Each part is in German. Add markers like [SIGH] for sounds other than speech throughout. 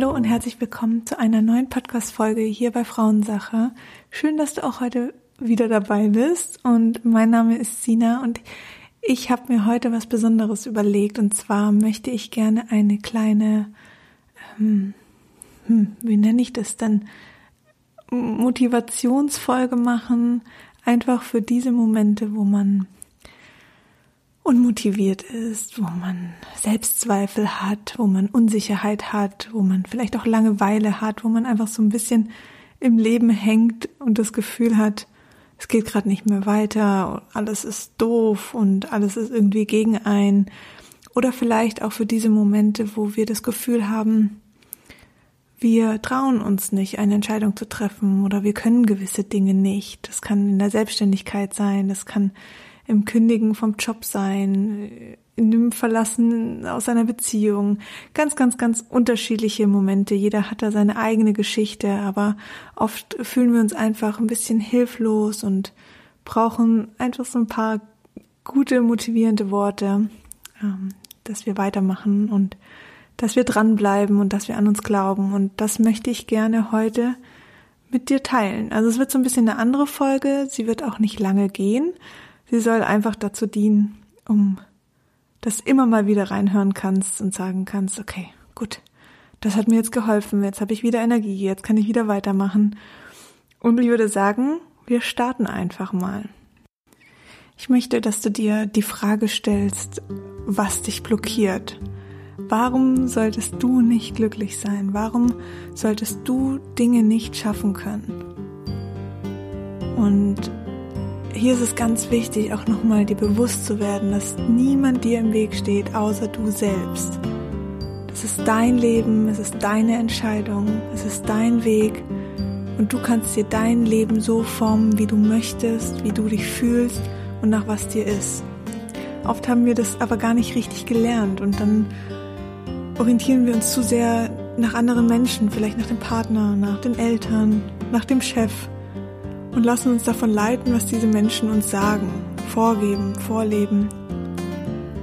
herzlich willkommen zu einer neuen Podcast-Folge hier bei Frauensache. Schön, dass du auch heute wieder dabei bist. Und mein Name ist Sina und ich habe mir heute was Besonderes überlegt. Und zwar möchte ich gerne eine kleine, ähm, hm, wie nenne ich das denn, Motivationsfolge machen, einfach für diese Momente, wo man unmotiviert ist, wo man Selbstzweifel hat, wo man Unsicherheit hat, wo man vielleicht auch Langeweile hat, wo man einfach so ein bisschen im Leben hängt und das Gefühl hat, es geht gerade nicht mehr weiter, alles ist doof und alles ist irgendwie gegen ein. Oder vielleicht auch für diese Momente, wo wir das Gefühl haben, wir trauen uns nicht, eine Entscheidung zu treffen oder wir können gewisse Dinge nicht. Das kann in der Selbstständigkeit sein, das kann im Kündigen vom Job sein, in dem Verlassen aus einer Beziehung. Ganz, ganz, ganz unterschiedliche Momente. Jeder hat da seine eigene Geschichte, aber oft fühlen wir uns einfach ein bisschen hilflos und brauchen einfach so ein paar gute, motivierende Worte, ähm, dass wir weitermachen und dass wir dranbleiben und dass wir an uns glauben. Und das möchte ich gerne heute mit dir teilen. Also es wird so ein bisschen eine andere Folge. Sie wird auch nicht lange gehen. Sie soll einfach dazu dienen, um das immer mal wieder reinhören kannst und sagen kannst, okay, gut, das hat mir jetzt geholfen, jetzt habe ich wieder Energie, jetzt kann ich wieder weitermachen. Und ich würde sagen, wir starten einfach mal. Ich möchte, dass du dir die Frage stellst, was dich blockiert. Warum solltest du nicht glücklich sein? Warum solltest du Dinge nicht schaffen können? Und hier ist es ganz wichtig, auch nochmal dir bewusst zu werden, dass niemand dir im Weg steht, außer du selbst. Das ist dein Leben, es ist deine Entscheidung, es ist dein Weg und du kannst dir dein Leben so formen, wie du möchtest, wie du dich fühlst und nach was dir ist. Oft haben wir das aber gar nicht richtig gelernt und dann orientieren wir uns zu sehr nach anderen Menschen, vielleicht nach dem Partner, nach den Eltern, nach dem Chef und lassen uns davon leiten, was diese Menschen uns sagen, vorgeben, vorleben.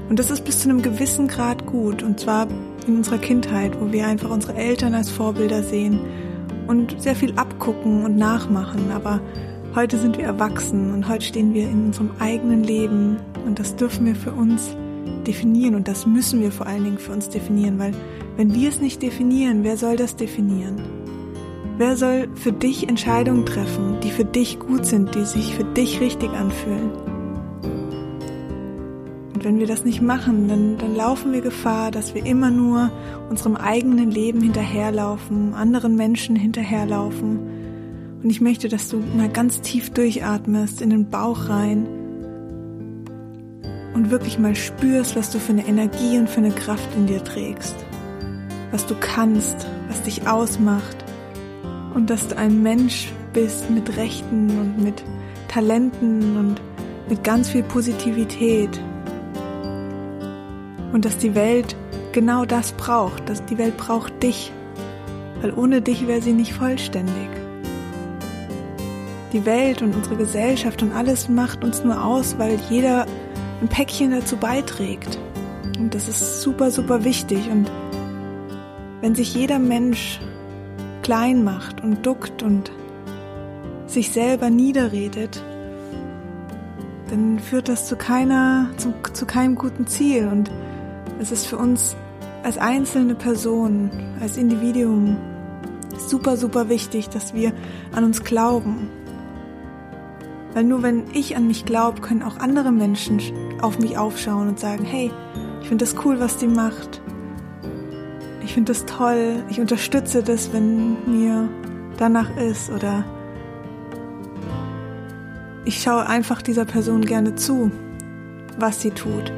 Und das ist bis zu einem gewissen Grad gut, und zwar in unserer Kindheit, wo wir einfach unsere Eltern als Vorbilder sehen und sehr viel abgucken und nachmachen. Aber heute sind wir erwachsen und heute stehen wir in unserem eigenen Leben und das dürfen wir für uns definieren und das müssen wir vor allen Dingen für uns definieren, weil wenn wir es nicht definieren, wer soll das definieren? Wer soll für dich Entscheidungen treffen, die für dich gut sind, die sich für dich richtig anfühlen? Und wenn wir das nicht machen, dann, dann laufen wir Gefahr, dass wir immer nur unserem eigenen Leben hinterherlaufen, anderen Menschen hinterherlaufen. Und ich möchte, dass du mal ganz tief durchatmest, in den Bauch rein und wirklich mal spürst, was du für eine Energie und für eine Kraft in dir trägst. Was du kannst, was dich ausmacht und dass du ein Mensch bist mit Rechten und mit Talenten und mit ganz viel Positivität. Und dass die Welt genau das braucht, dass die Welt braucht dich, weil ohne dich wäre sie nicht vollständig. Die Welt und unsere Gesellschaft und alles macht uns nur aus, weil jeder ein Päckchen dazu beiträgt. Und das ist super, super wichtig. Und wenn sich jeder Mensch klein macht und duckt und sich selber niederredet, dann führt das zu keiner, zu, zu keinem guten Ziel. Und es ist für uns als einzelne Person, als Individuum super, super wichtig, dass wir an uns glauben. Weil nur wenn ich an mich glaube, können auch andere Menschen auf mich aufschauen und sagen, hey, ich finde das cool, was die macht ich finde das toll, ich unterstütze das, wenn mir danach ist oder ich schaue einfach dieser Person gerne zu, was sie tut.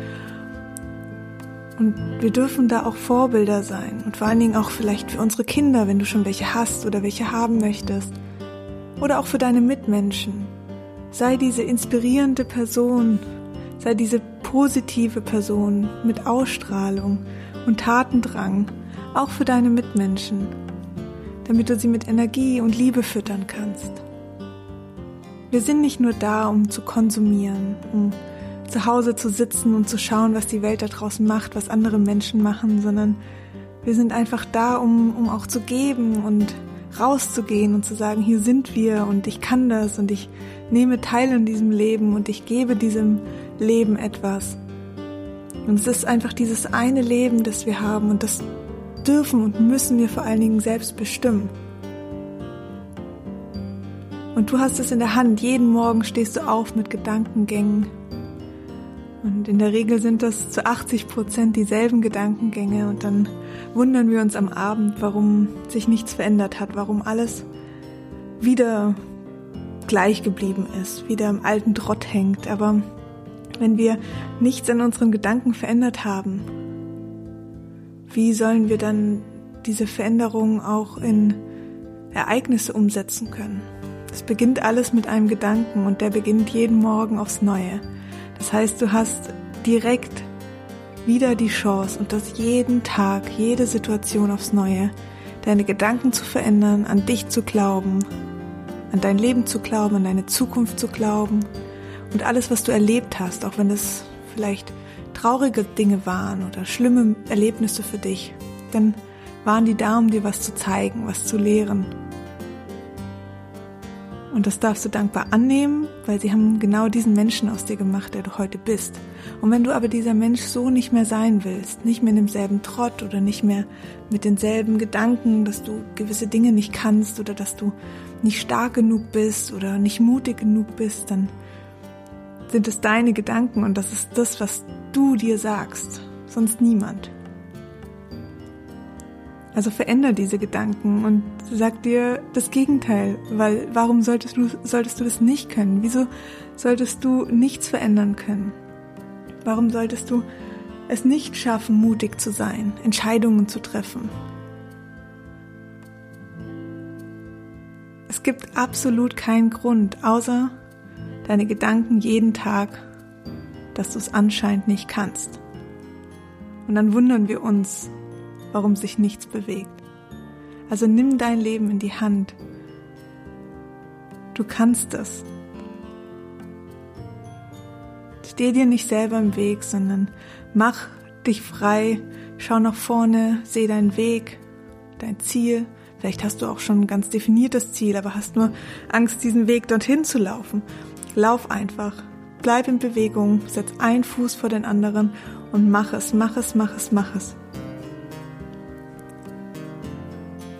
Und wir dürfen da auch Vorbilder sein und vor allen Dingen auch vielleicht für unsere Kinder, wenn du schon welche hast oder welche haben möchtest. Oder auch für deine Mitmenschen. Sei diese inspirierende Person, sei diese positive Person mit Ausstrahlung und Tatendrang auch für deine Mitmenschen, damit du sie mit Energie und Liebe füttern kannst. Wir sind nicht nur da, um zu konsumieren, um zu Hause zu sitzen und zu schauen, was die Welt da draußen macht, was andere Menschen machen, sondern Wir sind einfach da, um, um auch zu geben und rauszugehen und zu sagen, hier sind wir und ich kann das und ich nehme teil in diesem Leben und ich gebe diesem Leben etwas. Und es ist einfach dieses eine Leben, das wir haben und das dürfen und müssen wir vor allen Dingen selbst bestimmen. Und du hast es in der Hand. Jeden Morgen stehst du auf mit Gedankengängen. Und in der Regel sind das zu 80 Prozent dieselben Gedankengänge. Und dann wundern wir uns am Abend, warum sich nichts verändert hat, warum alles wieder gleich geblieben ist, wieder im alten Trott hängt. Aber wenn wir nichts an unseren Gedanken verändert haben, wie sollen wir dann diese Veränderung auch in Ereignisse umsetzen können? Es beginnt alles mit einem Gedanken und der beginnt jeden Morgen aufs Neue. Das heißt, du hast direkt wieder die Chance und das jeden Tag, jede Situation aufs Neue, deine Gedanken zu verändern, an dich zu glauben, an dein Leben zu glauben, an deine Zukunft zu glauben und alles, was du erlebt hast, auch wenn es vielleicht traurige Dinge waren oder schlimme Erlebnisse für dich, dann waren die da, um dir was zu zeigen, was zu lehren. Und das darfst du dankbar annehmen, weil sie haben genau diesen Menschen aus dir gemacht, der du heute bist. Und wenn du aber dieser Mensch so nicht mehr sein willst, nicht mehr in demselben Trott oder nicht mehr mit denselben Gedanken, dass du gewisse Dinge nicht kannst oder dass du nicht stark genug bist oder nicht mutig genug bist, dann sind es deine Gedanken und das ist das, was du dir sagst, sonst niemand. Also veränder diese Gedanken und sag dir das Gegenteil, weil warum solltest du, solltest du das nicht können? Wieso solltest du nichts verändern können? Warum solltest du es nicht schaffen, mutig zu sein, Entscheidungen zu treffen? Es gibt absolut keinen Grund, außer deine Gedanken jeden Tag, dass du es anscheinend nicht kannst. Und dann wundern wir uns, warum sich nichts bewegt. Also nimm dein Leben in die Hand. Du kannst es. Steh dir nicht selber im Weg, sondern mach dich frei, schau nach vorne, seh deinen Weg, dein Ziel. Vielleicht hast du auch schon ein ganz definiertes Ziel, aber hast nur Angst, diesen Weg dorthin zu laufen. Lauf einfach. Bleib in Bewegung, setz einen Fuß vor den anderen und mach es, mach es, mach es, mach es.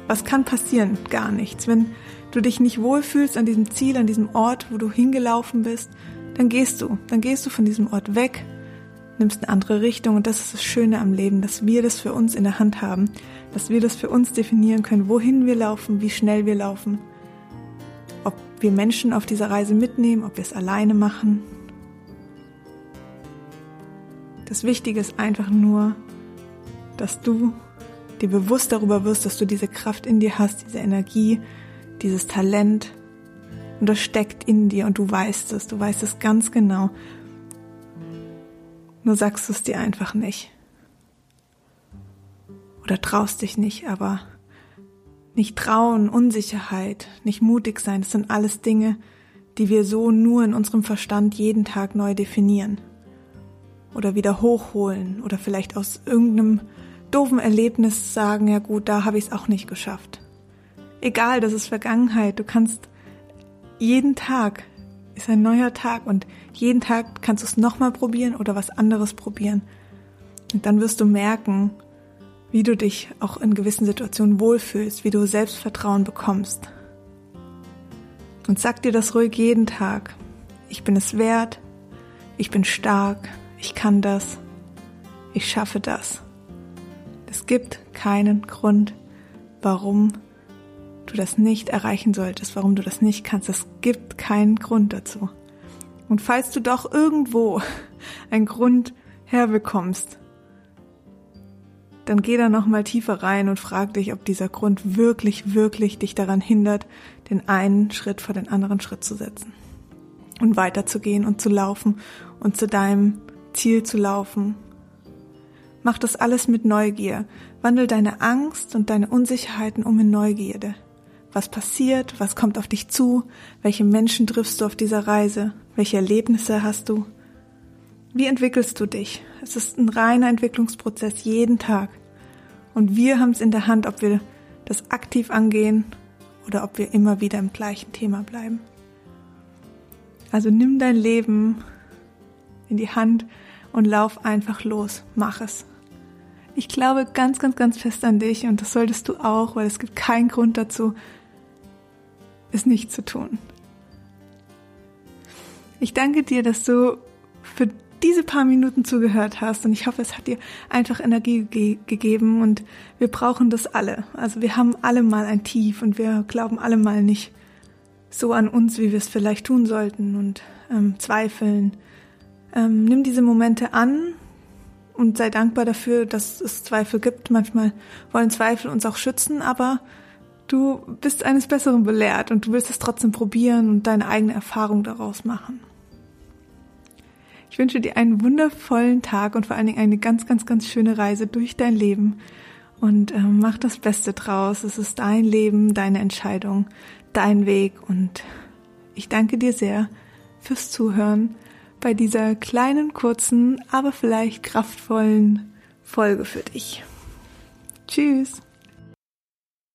Was kann passieren? Gar nichts. Wenn du dich nicht wohlfühlst an diesem Ziel, an diesem Ort, wo du hingelaufen bist, dann gehst du. Dann gehst du von diesem Ort weg, nimmst eine andere Richtung und das ist das Schöne am Leben, dass wir das für uns in der Hand haben, dass wir das für uns definieren können, wohin wir laufen, wie schnell wir laufen, ob wir Menschen auf dieser Reise mitnehmen, ob wir es alleine machen. Das Wichtige ist einfach nur, dass du dir bewusst darüber wirst, dass du diese Kraft in dir hast, diese Energie, dieses Talent. Und das steckt in dir und du weißt es, du weißt es ganz genau. Nur sagst du es dir einfach nicht. Oder traust dich nicht, aber nicht trauen, Unsicherheit, nicht mutig sein, das sind alles Dinge, die wir so nur in unserem Verstand jeden Tag neu definieren. Oder wieder hochholen oder vielleicht aus irgendeinem doofen Erlebnis sagen, ja gut, da habe ich es auch nicht geschafft. Egal, das ist Vergangenheit. Du kannst jeden Tag ist ein neuer Tag und jeden Tag kannst du es nochmal probieren oder was anderes probieren. Und dann wirst du merken, wie du dich auch in gewissen Situationen wohlfühlst, wie du Selbstvertrauen bekommst. Und sag dir das ruhig jeden Tag. Ich bin es wert, ich bin stark, ich kann das, ich schaffe das. Es gibt keinen Grund, warum du das nicht erreichen solltest, warum du das nicht kannst. Es gibt keinen Grund dazu. Und falls du doch irgendwo [LAUGHS] einen Grund herbekommst, dann geh da nochmal tiefer rein und frag dich, ob dieser Grund wirklich, wirklich dich daran hindert, den einen Schritt vor den anderen Schritt zu setzen und weiterzugehen und zu laufen und zu deinem Ziel zu laufen Mach das alles mit Neugier. Wandel deine Angst und deine Unsicherheiten um in Neugierde. Was passiert? Was kommt auf dich zu? Welche Menschen triffst du auf dieser Reise? Welche Erlebnisse hast du? Wie entwickelst du dich? Es ist ein reiner Entwicklungsprozess jeden Tag. Und wir haben es in der Hand, ob wir das aktiv angehen oder ob wir immer wieder im gleichen Thema bleiben. Also nimm dein Leben in die Hand und lauf einfach los. Mach es. Ich glaube ganz, ganz, ganz fest an dich und das solltest du auch, weil es gibt keinen Grund dazu, es nicht zu tun. Ich danke dir, dass du für diese paar Minuten zugehört hast und ich hoffe, es hat dir einfach Energie ge gegeben und wir brauchen das alle. Also wir haben alle mal ein Tief und wir glauben alle mal nicht so an uns, wie wir es vielleicht tun sollten und ähm, zweifeln. Ähm, nimm diese Momente an und sei dankbar dafür, dass es Zweifel gibt. Manchmal wollen Zweifel uns auch schützen, aber du bist eines Besseren belehrt und du willst es trotzdem probieren und deine eigene Erfahrung daraus machen. Ich wünsche dir einen wundervollen Tag und vor allen Dingen eine ganz, ganz, ganz schöne Reise durch dein Leben und äh, mach das Beste draus. Es ist dein Leben, deine Entscheidung, dein Weg und ich danke dir sehr fürs Zuhören bei dieser kleinen, kurzen, aber vielleicht kraftvollen Folge für dich. Tschüss.